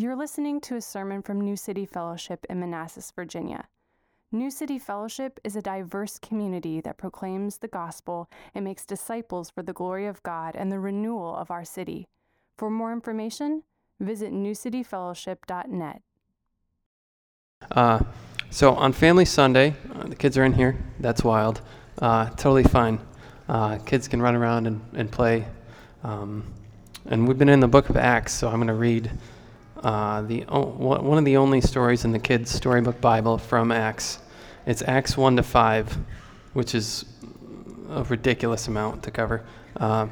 You're listening to a sermon from New City Fellowship in Manassas, Virginia. New City Fellowship is a diverse community that proclaims the gospel and makes disciples for the glory of God and the renewal of our city. For more information, visit newcityfellowship.net. Uh, so on Family Sunday, uh, the kids are in here. That's wild. Uh, totally fine. Uh, kids can run around and, and play. Um, and we've been in the book of Acts, so I'm going to read uh, the one of the only stories in the kids' storybook Bible from Acts. It's Acts 1 to 5, which is a ridiculous amount to cover. Uh,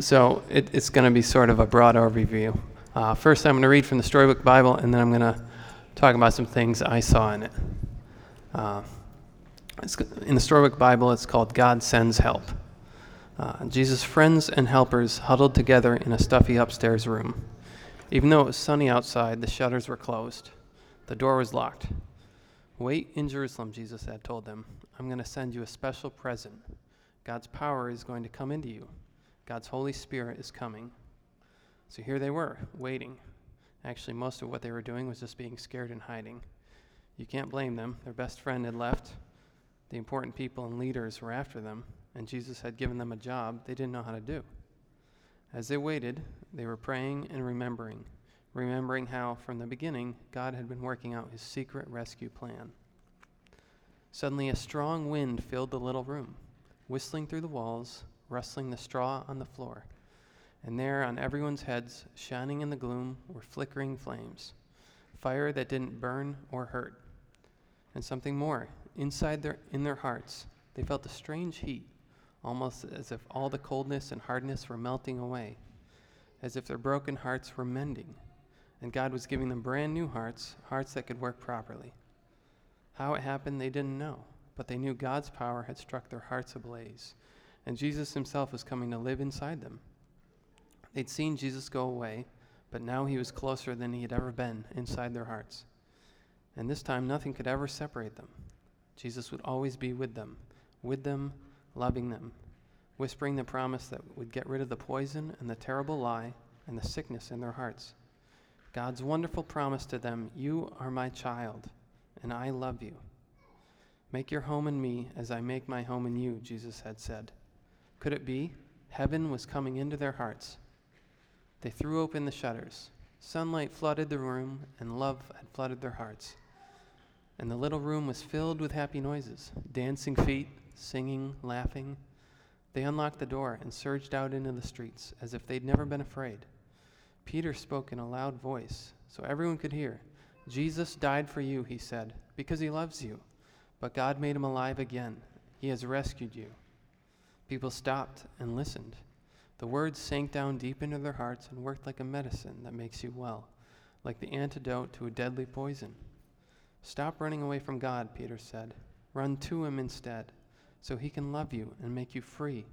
so it, it's going to be sort of a broad overview. Uh, first, I'm going to read from the storybook Bible, and then I'm going to talk about some things I saw in it. Uh, in the storybook Bible, it's called God Sends Help. Uh, Jesus' friends and helpers huddled together in a stuffy upstairs room. Even though it was sunny outside, the shutters were closed. The door was locked. Wait in Jerusalem, Jesus had told them. I'm going to send you a special present. God's power is going to come into you. God's Holy Spirit is coming. So here they were, waiting. Actually, most of what they were doing was just being scared and hiding. You can't blame them. Their best friend had left. The important people and leaders were after them, and Jesus had given them a job they didn't know how to do. As they waited, they were praying and remembering, remembering how, from the beginning, God had been working out his secret rescue plan. Suddenly, a strong wind filled the little room, whistling through the walls, rustling the straw on the floor. And there, on everyone's heads, shining in the gloom, were flickering flames fire that didn't burn or hurt. And something more, inside their, in their hearts, they felt a strange heat almost as if all the coldness and hardness were melting away, as if their broken hearts were mending, and God was giving them brand new hearts, hearts that could work properly. How it happened, they didn't know, but they knew God's power had struck their hearts ablaze, and Jesus himself was coming to live inside them. They'd seen Jesus go away, but now he was closer than he had ever been inside their hearts. And this time, nothing could ever separate them. Jesus would always be with them, with them loving them, whispering the promise that would get rid of the poison and the terrible lie and the sickness in their hearts. God's wonderful promise to them You are my child, and I love you. Make your home in me as I make my home in you, Jesus had said. Could it be? Heaven was coming into their hearts. They threw open the shutters. Sunlight flooded the room, and love had flooded their hearts. And the little room was filled with happy noises dancing feet, singing, laughing. They unlocked the door and surged out into the streets as if they'd never been afraid. Peter spoke in a loud voice so everyone could hear. Jesus died for you, he said, because he loves you. But God made him alive again. He has rescued you. People stopped and listened. The words sank down deep into their hearts and worked like a medicine that makes you well, like the antidote to a deadly poison. Stop running away from God, Peter said. Run to him instead so he can love you and make you free.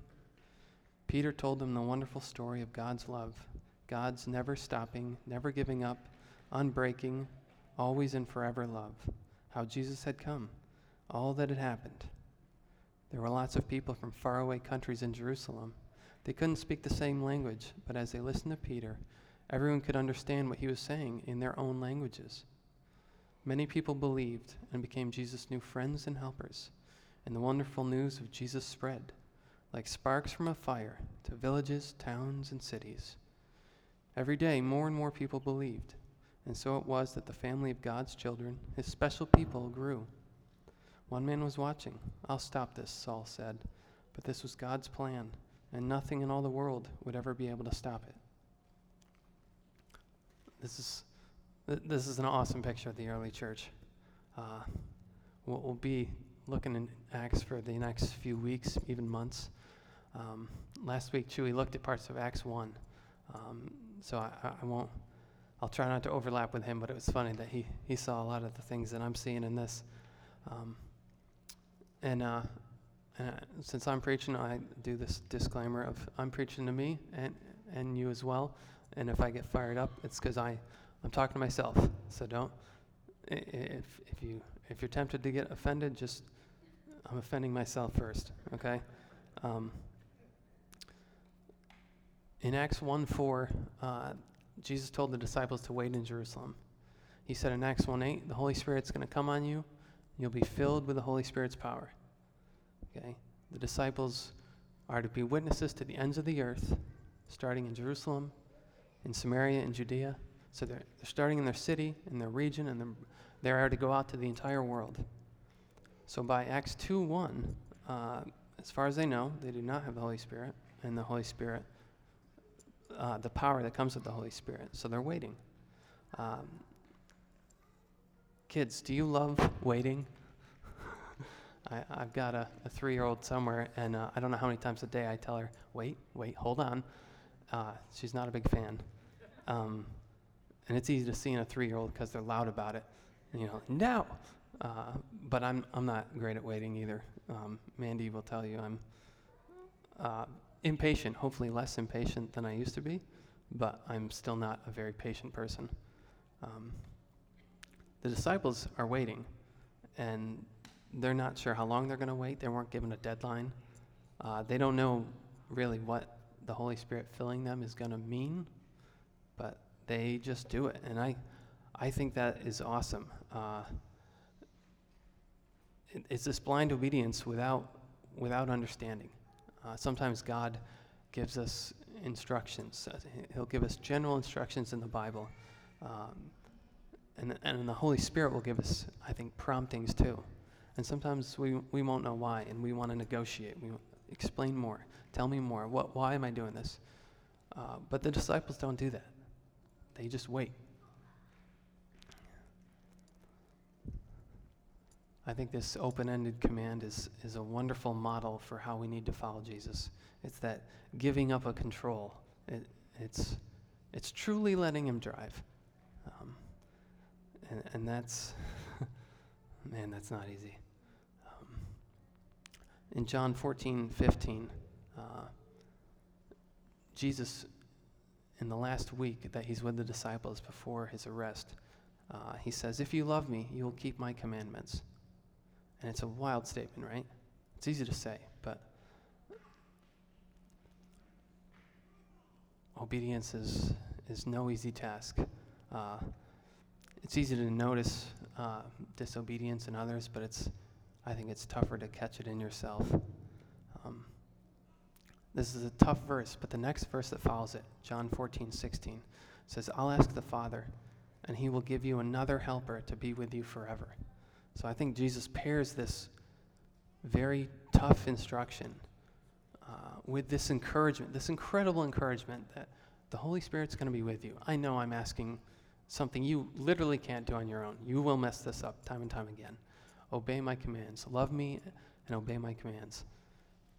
Peter told them the wonderful story of God's love, God's never stopping, never giving up, unbreaking, always and forever love, how Jesus had come, all that had happened. There were lots of people from faraway countries in Jerusalem. They couldn't speak the same language, but as they listened to Peter, everyone could understand what he was saying in their own languages. Many people believed and became Jesus' new friends and helpers and the wonderful news of Jesus spread, like sparks from a fire, to villages, towns, and cities. Every day, more and more people believed, and so it was that the family of God's children, his special people, grew. One man was watching. I'll stop this, Saul said, but this was God's plan, and nothing in all the world would ever be able to stop it. This is, this is an awesome picture of the early church. Uh, what will be looking in Acts for the next few weeks, even months. Um, last week, Chewy looked at parts of Acts 1. Um, so I, I, won't, I'll try not to overlap with him, but it was funny that he, he saw a lot of the things that I'm seeing in this. Um, and, uh, and uh, since I'm preaching, I do this disclaimer of I'm preaching to me and, and you as well. And if I get fired up, it's because I'm talking to myself. So don't, if, if, you, if you're tempted to get offended, just I'm offending myself first, okay? Um, in Acts 1 4, uh, Jesus told the disciples to wait in Jerusalem. He said in Acts 1 8, the Holy Spirit's going to come on you, you'll be filled with the Holy Spirit's power. Okay? The disciples are to be witnesses to the ends of the earth, starting in Jerusalem, in Samaria, in Judea. So they're, they're starting in their city, in their region, and they're, they are to go out to the entire world. So by Acts 2 1, uh, as far as they know, they do not have the Holy Spirit, and the Holy Spirit, uh, the power that comes with the Holy Spirit. So they're waiting. Um, kids, do you love waiting? I, have got a, a three year old somewhere, and uh, I don't know how many times a day I tell her, wait, wait, hold on. Uh, she's not a big fan. Um, and it's easy to see in a three year old because they're loud about it. You know, no! Uh, but I'm, I'm not great at waiting either. Um, Mandy will tell you I'm uh, impatient, hopefully less impatient than I used to be, but I'm still not a very patient person. Um, the disciples are waiting, and they're not sure how long they're going to wait. They weren't given a deadline. Uh, they don't know really what the Holy Spirit filling them is going to mean, but they just do it. And I, I think that is awesome. Uh, it, it's this blind obedience without, without understanding. Uh, sometimes God gives us instructions. He'll give us general instructions in the Bible. Um, and, and the Holy Spirit will give us, I think, promptings too. And sometimes we, we won't know why, and we want to negotiate. We explain more. Tell me more. What, why am I doing this? Uh, but the disciples don't do that. They just wait. I think this open ended command is, is a wonderful model for how we need to follow Jesus. It's that giving up of control, it, it's, it's truly letting Him drive. Um, and, and that's, man, that's not easy. Um, in John 14, 15, uh, Jesus, in the last week that he's with the disciples before his arrest, uh, he says, If you love me, you will keep my commandments. And it's a wild statement, right? It's easy to say, but obedience is, is no easy task. Uh, it's easy to notice uh, disobedience in others, but it's, I think it's tougher to catch it in yourself. Um, this is a tough verse, but the next verse that follows it, John 14, 16, says, I'll ask the Father, and he will give you another helper to be with you forever. So I think Jesus pairs this very tough instruction uh, with this encouragement, this incredible encouragement that the Holy Spirit's going to be with you. I know I'm asking something you literally can't do on your own. You will mess this up time and time again. Obey my commands. Love me and obey my commands.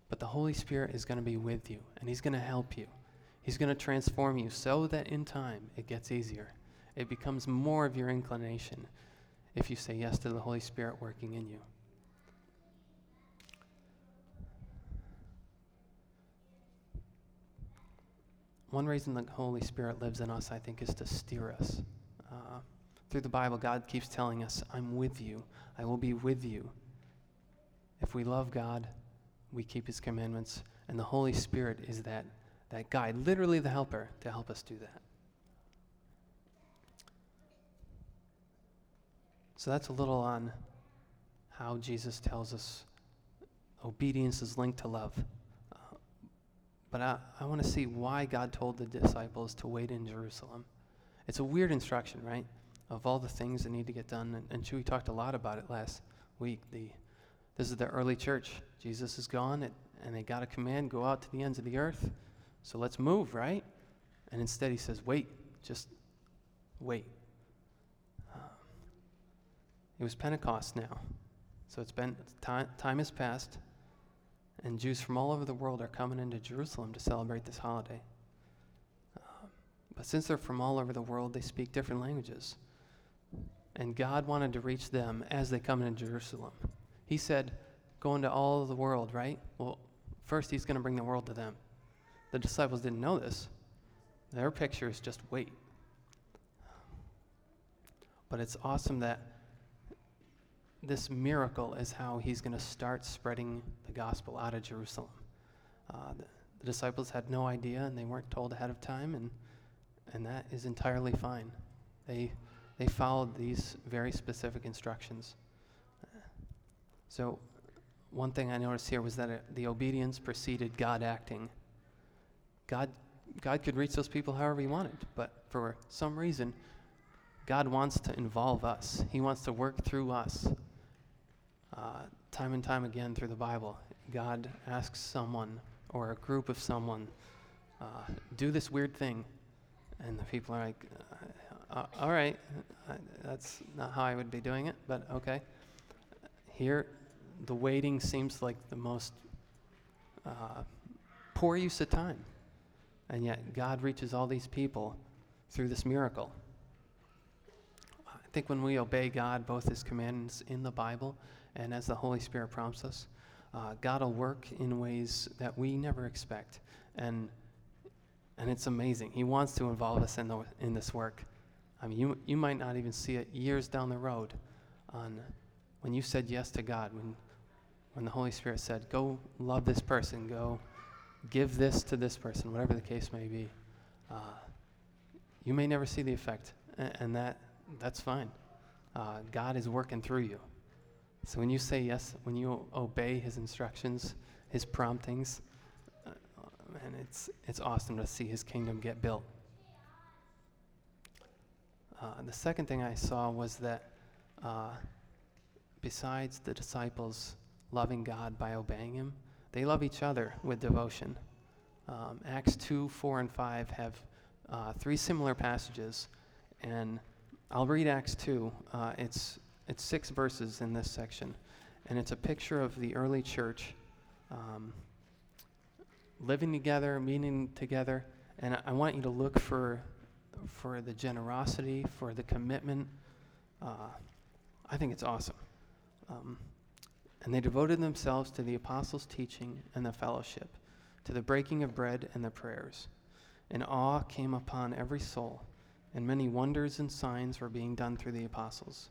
But the Holy Spirit is going to be with you, and He's going to help you. He's going to transform you so that in time it gets easier. It becomes more of your inclination if you say yes to the Holy Spirit working in you. One reason the Holy Spirit lives in us, I think, is to steer us. Uh, through the Bible, God keeps telling us, I'm with you. I will be with you. If we love God, we keep His commandments, and the Holy Spirit is that, that guide, literally the helper, to help us do that. So that's a little on how Jesus tells us obedience is linked to love. Uh, but I, I want to see why God told the disciples to wait in Jerusalem. It's a weird instruction, right? Of all the things that need to get done. And, and Chewy talked a lot about it last week. The, this is the early church. Jesus is gone, it, and they got a command go out to the ends of the earth. So let's move, right? And instead, he says, wait, just wait. It was Pentecost now. So it's been time, time has passed, and Jews from all over the world are coming into Jerusalem to celebrate this holiday. Uh, but since they're from all over the world, they speak different languages. And God wanted to reach them as they come into Jerusalem. He said, Go into all the world, right? Well, first, He's going to bring the world to them. The disciples didn't know this. Their picture is just wait. But it's awesome that this miracle is how he's going to start spreading the gospel out of Jerusalem. Uh, the, the, disciples had no idea, and they weren't told ahead of time, and and that is entirely fine. They, they followed these very specific instructions. So, one thing I noticed here was that it, the obedience preceded God acting. God, God could reach those people however He wanted, but for some reason, God wants to involve us. He wants to work through us. Uh, time and time again through the Bible, God asks someone or a group of someone, uh, do this weird thing. And the people are like, uh, uh all right, that's not how I would be doing it, but okay. Here, the waiting seems like the most uh, poor use of time. And yet, God reaches all these people through this miracle. I think when we obey God, both His commands in the Bible and as the Holy Spirit prompts us, uh, God will work in ways that we never expect. And, and it's amazing. He wants to involve us in, the, in this work. I mean, you, you might not even see it years down the road on when you said yes to God, when, when the Holy Spirit said, go love this person, go give this to this person, whatever the case may be. Uh, you may never see the effect, and, and that, that's fine. Uh, God is working through you. So when you say yes, when you obey his instructions, his promptings, uh, man, it's, it's awesome to see his kingdom get built. Uh, the second thing I saw was that uh, besides the disciples loving God by obeying him, they love each other with devotion. Um, Acts 2, 4, and 5 have uh, three similar passages, and I'll read Acts 2. Uh, it's it's six verses in this section, and it's a picture of the early church um, living together, meeting together. And I, I, want you to look for, for the generosity, for the commitment. Uh, I think it's awesome. Um, and they devoted themselves to the apostles' teaching and the fellowship, to the breaking of bread and the prayers. And awe came upon every soul, and many wonders and signs were being done through the apostles.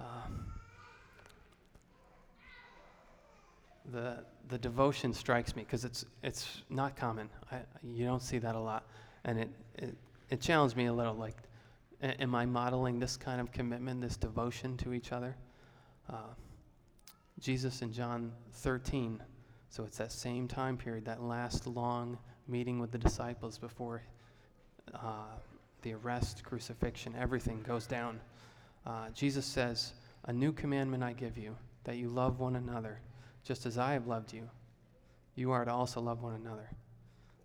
um, the the devotion strikes me because it's it's not common. I, you don't see that a lot, and it, it it challenged me a little. Like, am I modeling this kind of commitment, this devotion to each other? Uh, Jesus in John 13, so it's that same time period, that last long meeting with the disciples before uh, the arrest, crucifixion, everything goes down. Uh, Jesus says, A new commandment I give you, that you love one another, just as I have loved you. You are to also love one another.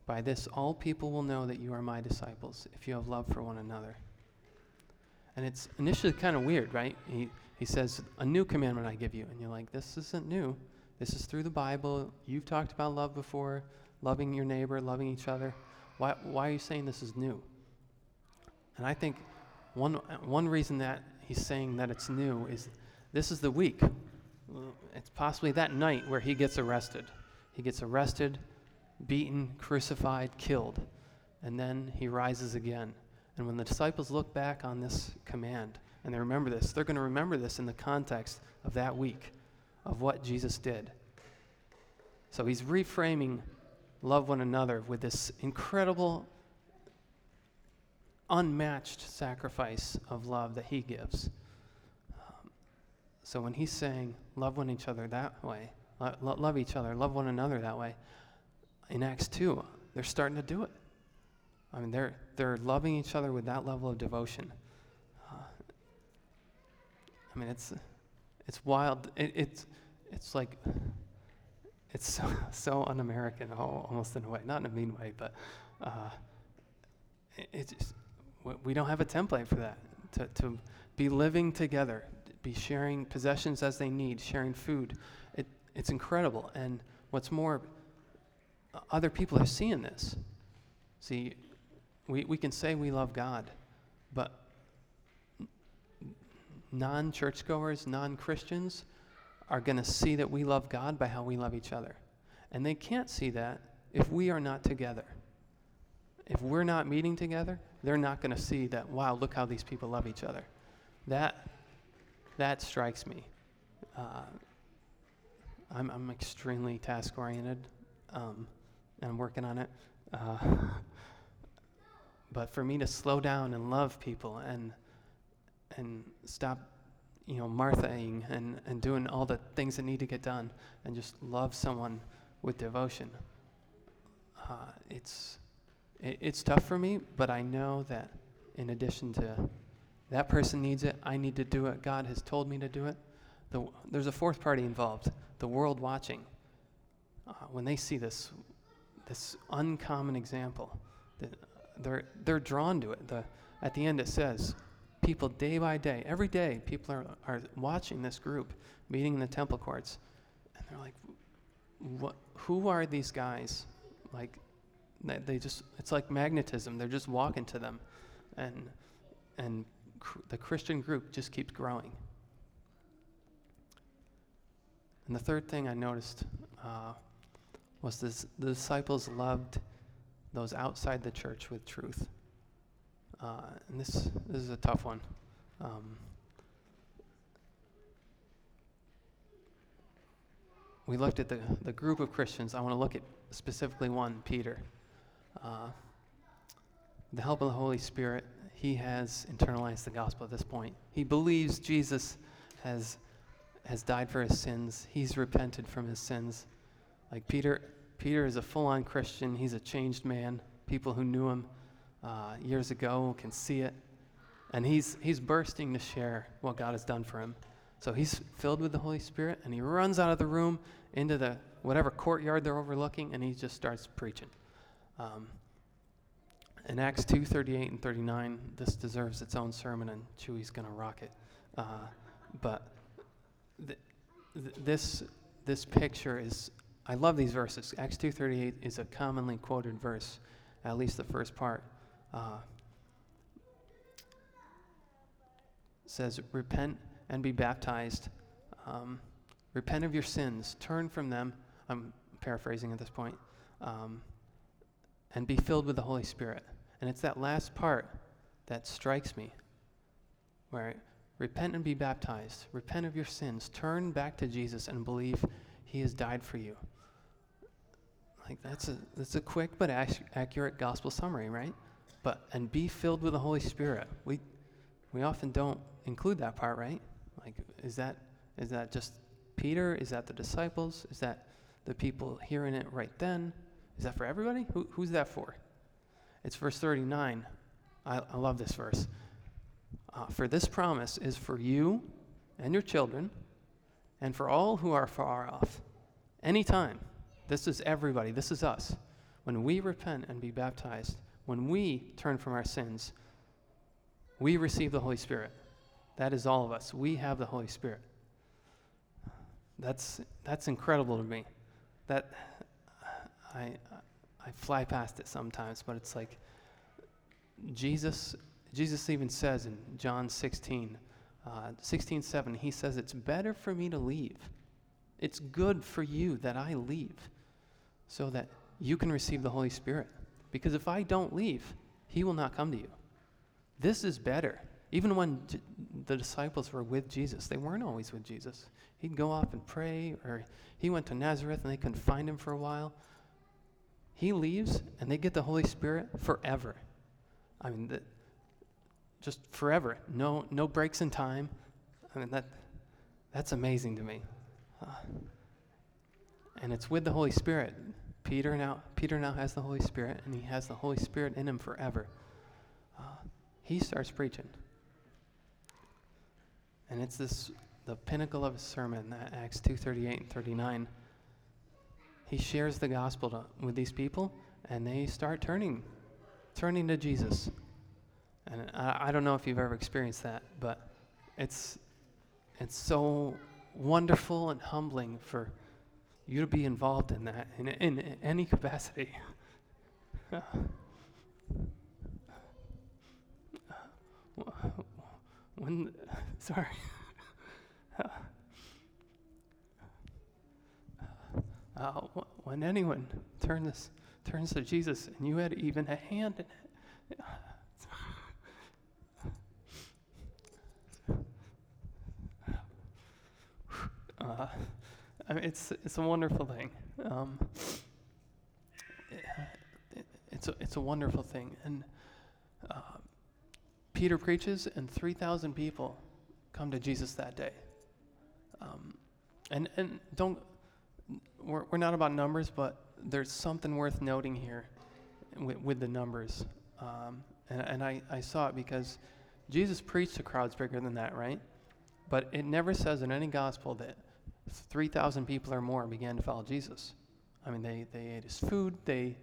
By this, all people will know that you are my disciples, if you have love for one another. And it's initially kind of weird, right? He, he says, A new commandment I give you. And you're like, This isn't new. This is through the Bible. You've talked about love before, loving your neighbor, loving each other. Why, why are you saying this is new? And I think one, one reason that he's saying that it's new is this is the week. It's possibly that night where he gets arrested. He gets arrested, beaten, crucified, killed, and then he rises again. And when the disciples look back on this command and they remember this, they're going to remember this in the context of that week, of what Jesus did. So he's reframing love one another with this incredible unmatched sacrifice of love that he gives. Um, so when he's saying, love one each other that way, lo- love each other, love one another that way, in Acts 2, they're starting to do it. I mean, they're, they're loving each other with that level of devotion. Uh, I mean, it's, it's wild. It, it's, it's like, it's so, so un American, almost in a way. Not in a mean way, but uh, it, it's just, we don't have a template for that. To, to be living together, be sharing possessions as they need, sharing food. It, it's incredible. And what's more, other people are seeing this. See, we, we can say we love God, but non churchgoers, non Christians are going to see that we love God by how we love each other. And they can't see that if we are not together. If we're not meeting together, they're not going to see that, wow, look how these people love each other. That, that strikes me. Uh, I'm, I'm extremely task oriented, um, and I'm working on it. Uh, but for me to slow down and love people and, and stop you know, Marthaing and, and doing all the things that need to get done and just love someone with devotion. Uh, it's, it, it's tough for me, but I know that in addition to that person needs it, I need to do it, God has told me to do it. The, there's a fourth party involved, the world watching. Uh, when they see this, this uncommon example, they're, they're drawn to it. The, at the end, it says, people day by day, every day, people are, are watching this group meeting in the temple courts. And they're like, what, who are these guys? Like, they just, it's like magnetism. They're just walking to them. And, and cr- the Christian group just keeps growing. And the third thing I noticed uh, was this, the disciples loved those outside the church with truth. Uh, and this, this is a tough one. Um, we looked at the, the group of Christians. I want to look at specifically one, Peter. Uh, the help of the Holy Spirit, he has internalized the gospel at this point. He believes Jesus has, has died for his sins, he's repented from his sins. Like Peter, Peter is a full on Christian, he's a changed man. People who knew him uh, years ago can see it. And he's, he's bursting to share what God has done for him. So he's filled with the Holy Spirit, and he runs out of the room into the whatever courtyard they're overlooking, and he just starts preaching. Um, in Acts 2 38 and 39, this deserves its own sermon, and Chewy's going to rock it. Uh, but th- th- this, this picture is, I love these verses. Acts 2 38 is a commonly quoted verse, at least the first part uh, says, Repent and be baptized. Um, repent of your sins, turn from them. I'm paraphrasing at this point. Um, and be filled with the Holy Spirit. And it's that last part that strikes me where repent and be baptized, repent of your sins, turn back to Jesus and believe he has died for you. Like that's a that's a quick but accurate gospel summary, right? but and be filled with the Holy Spirit. We we often don't include that part, right? Like is that is that just Peter? Is that the disciples? Is that the people hearing it right then? Is that for everybody? Who, who's that for? It's verse 39. I, I love this verse. Uh, for this promise is for you and your children, and for all who are far off. Anytime. This is everybody. This is us. When we repent and be baptized, when we turn from our sins, we receive the Holy Spirit. That is all of us. We have the Holy Spirit. That's, that's incredible to me. That I, I fly past it sometimes, but it's like Jesus, Jesus even says in John 16, uh, 16, 7, he says, It's better for me to leave. It's good for you that I leave so that you can receive the Holy Spirit. Because if I don't leave, he will not come to you. This is better. Even when the disciples were with Jesus, they weren't always with Jesus. He'd go off and pray, or he went to Nazareth and they couldn't find him for a while. He leaves and they get the Holy Spirit forever. I mean, the, just forever. No, no breaks in time. I mean, that, that's amazing to me. Uh, and it's with the Holy Spirit. Peter now, Peter now has the Holy Spirit, and he has the Holy Spirit in him forever. Uh, he starts preaching. And it's this the pinnacle of his sermon, that Acts 2:38 and 39. He shares the gospel to, with these people, and they start turning, turning to Jesus. And I, I don't know if you've ever experienced that, but it's it's so wonderful and humbling for you to be involved in that in, in, in any capacity. when, sorry. Uh, when anyone turns turns to Jesus and you had even a hand in it. Uh, I mean, it's it's a wonderful thing. Um, it, it's a it's a wonderful thing, and uh, Peter preaches, and three thousand people come to Jesus that day. Um, and and don't we're, we're not about numbers, but there's something worth noting here with, with the numbers. Um, and and I, I saw it because Jesus preached to crowds bigger than that, right? But it never says in any gospel that 3,000 people or more began to follow Jesus. I mean, they, they ate his food, they,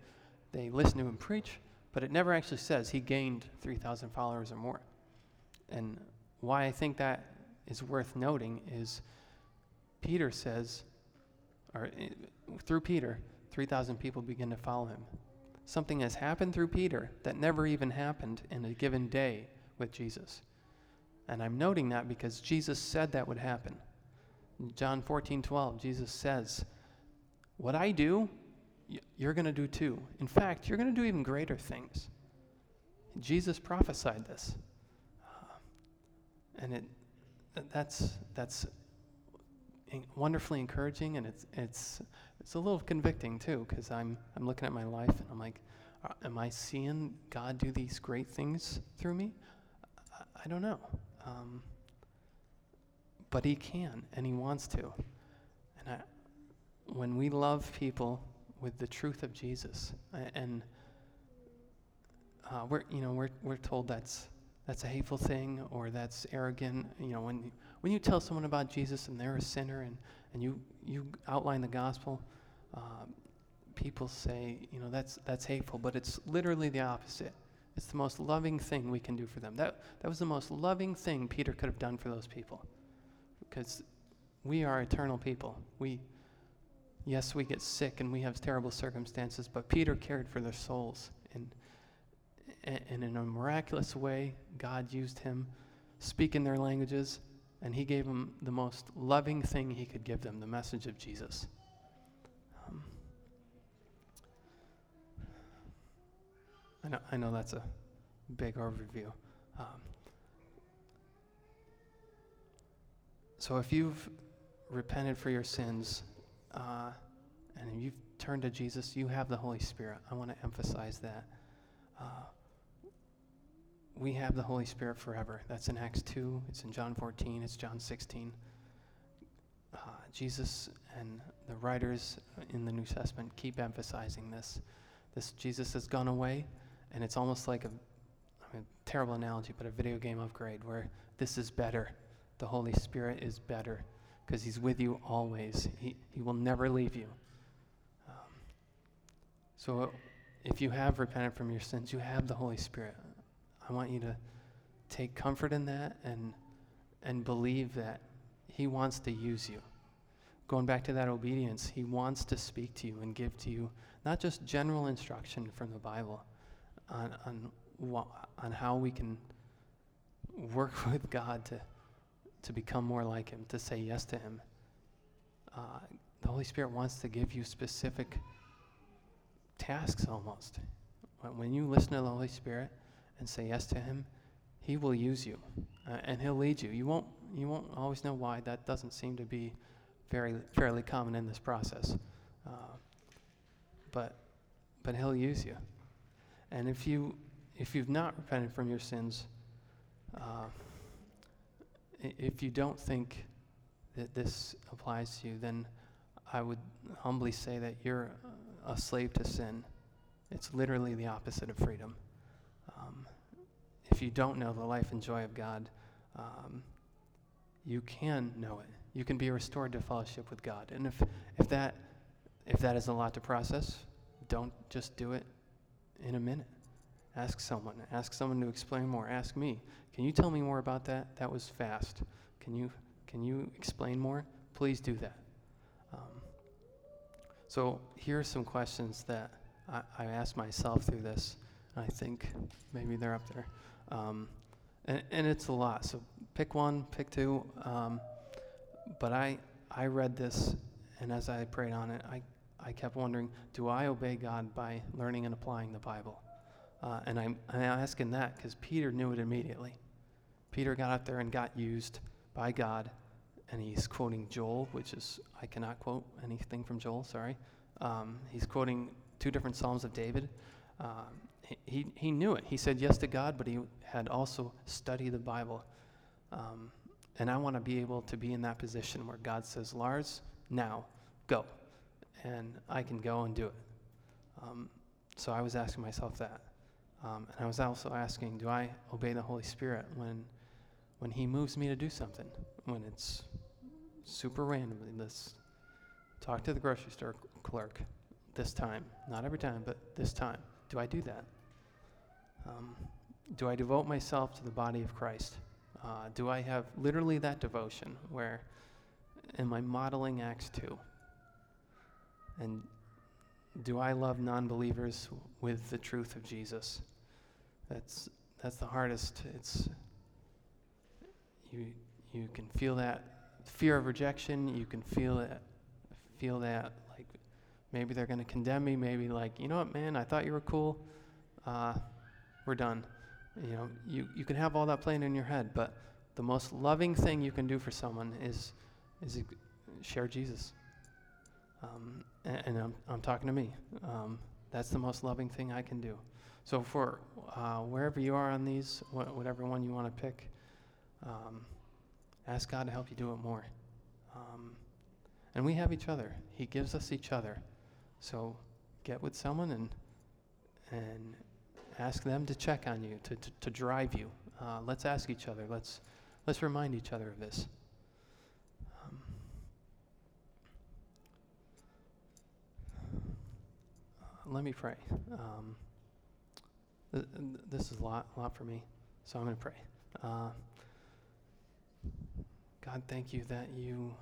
they listened to him preach, but it never actually says he gained 3,000 followers or more. And why I think that is worth noting is Peter says, or eh, through Peter, 3,000 people begin to follow him. Something has happened through Peter that never even happened in a given day with Jesus. And I'm noting that because Jesus said that would happen. In John 14, 12, Jesus says, What I do, you're going to do too. In fact, you're going to do even greater things. Jesus prophesied this. Uh, and it, that's, that's wonderfully encouraging, and it's it's it's a little convicting too, because I'm I'm looking at my life and I'm like, uh, am I seeing God do these great things through me? I, I don't know, um, but He can, and He wants to. And I, when we love people with the truth of Jesus, and uh, we're you know we're we're told that's that's a hateful thing or that's arrogant. You know, when when you tell someone about Jesus and they're a sinner and, and you, you outline the gospel, uh, people say, you know, that's, that's hateful, but it's literally the opposite. It's the most loving thing we can do for them. That, that was the most loving thing Peter could have done for those people. Because we are eternal people. We, yes, we get sick and we have terrible circumstances, but Peter cared for their souls. And, and in a miraculous way, God used him, speaking their languages, and he gave them the most loving thing he could give them the message of Jesus. Um, I, know, I know that's a big overview. Um, so if you've repented for your sins uh, and you've turned to Jesus, you have the Holy Spirit. I want to emphasize that. Uh, we have the Holy Spirit forever. That's in Acts 2, it's in John 14, it's John 16. Uh, Jesus and the writers in the New Testament keep emphasizing this. This Jesus has gone away, and it's almost like a, I mean, terrible analogy, but a video game upgrade where this is better. The Holy Spirit is better because He's with you always. He, he will never leave you. Um, so, if you have repented from your sins, you have the Holy Spirit. I want you to take comfort in that and, and believe that He wants to use you. Going back to that obedience, He wants to speak to you and give to you not just general instruction from the Bible on, on, on how we can work with God to, to become more like Him, to say yes to Him. Uh, the Holy Spirit wants to give you specific tasks almost. When you listen to the Holy Spirit, and say yes to Him, He will use you, uh, and He'll lead you. You won't you won't always know why. That doesn't seem to be very fairly common in this process, uh, but but He'll use you. And if you if you've not repented from your sins, uh, if you don't think that this applies to you, then I would humbly say that you're a slave to sin. It's literally the opposite of freedom. If you don't know the life and joy of God, um, you can know it. You can be restored to fellowship with God. And if, if, that, if that is a lot to process, don't just do it in a minute. Ask someone. Ask someone to explain more. Ask me. Can you tell me more about that? That was fast. Can you, can you explain more? Please do that. Um, so here are some questions that I, I asked myself through this. I think maybe they're up there. Um, and, and it's a lot. So pick one, pick two. Um, but I, I read this, and as I prayed on it, I, I kept wondering, do I obey God by learning and applying the Bible? Uh, and I'm, I'm asking that because Peter knew it immediately. Peter got out there and got used by God, and he's quoting Joel, which is, I cannot quote anything from Joel, sorry. Um, he's quoting two different Psalms of David. Um, he, he knew it. He said yes to God, but he had also studied the Bible. Um, and I want to be able to be in that position where God says, Lars, now, go. And I can go and do it. Um, so I was asking myself that. Um, and I was also asking, do I obey the Holy Spirit when, when He moves me to do something? When it's super randomly, let's talk to the grocery store clerk this time. Not every time, but this time. Do I do that? Um, do I devote myself to the body of Christ? Uh, do I have literally that devotion where am I modeling Acts 2? And do I love non believers with the truth of Jesus? That's, that's the hardest. It's, you, you can feel that fear of rejection. You can feel it, feel that like maybe they're going to condemn me. Maybe like, you know what, man, I thought you were cool. Uh, we're done. You know, you, you can have all that playing in your head, but the most loving thing you can do for someone is, is share Jesus. Um, and, and I'm, I'm talking to me. Um, that's the most loving thing I can do. So for uh, wherever you are on these, wh- whatever one you want to pick, um, ask God to help you do it more. Um, and we have each other. He gives us each other. So get with someone and and ask them to check on you, to, to, to drive you. Uh, let's ask each other. Let's let's remind each other of this. Um, let me pray. Um, th- this is a lot, lot for me, so I'm going to pray. Uh, God, thank you that you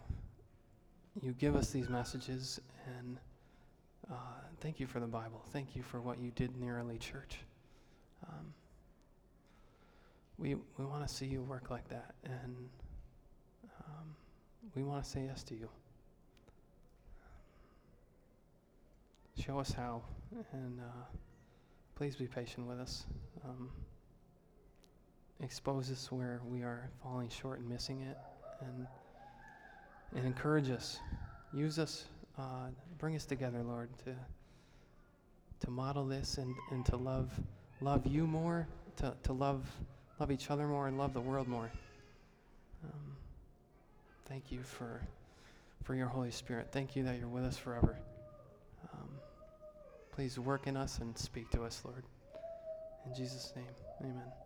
you give us these messages, and uh, thank you for the Bible. Thank you for what you did in the early church. Um, we we want to see you work like that, and um, we want to say yes to you. Show us how, and uh, please be patient with us. Um, expose us where we are falling short and missing it, and and encourage us. Use us. Uh, bring us together, Lord, to to model this and, and to love love you more, to, to love love each other more, and love the world more. Um, thank you for for your Holy Spirit. Thank you that you're with us forever. Um, Please work in us and speak to us, Lord. In Jesus' name, amen.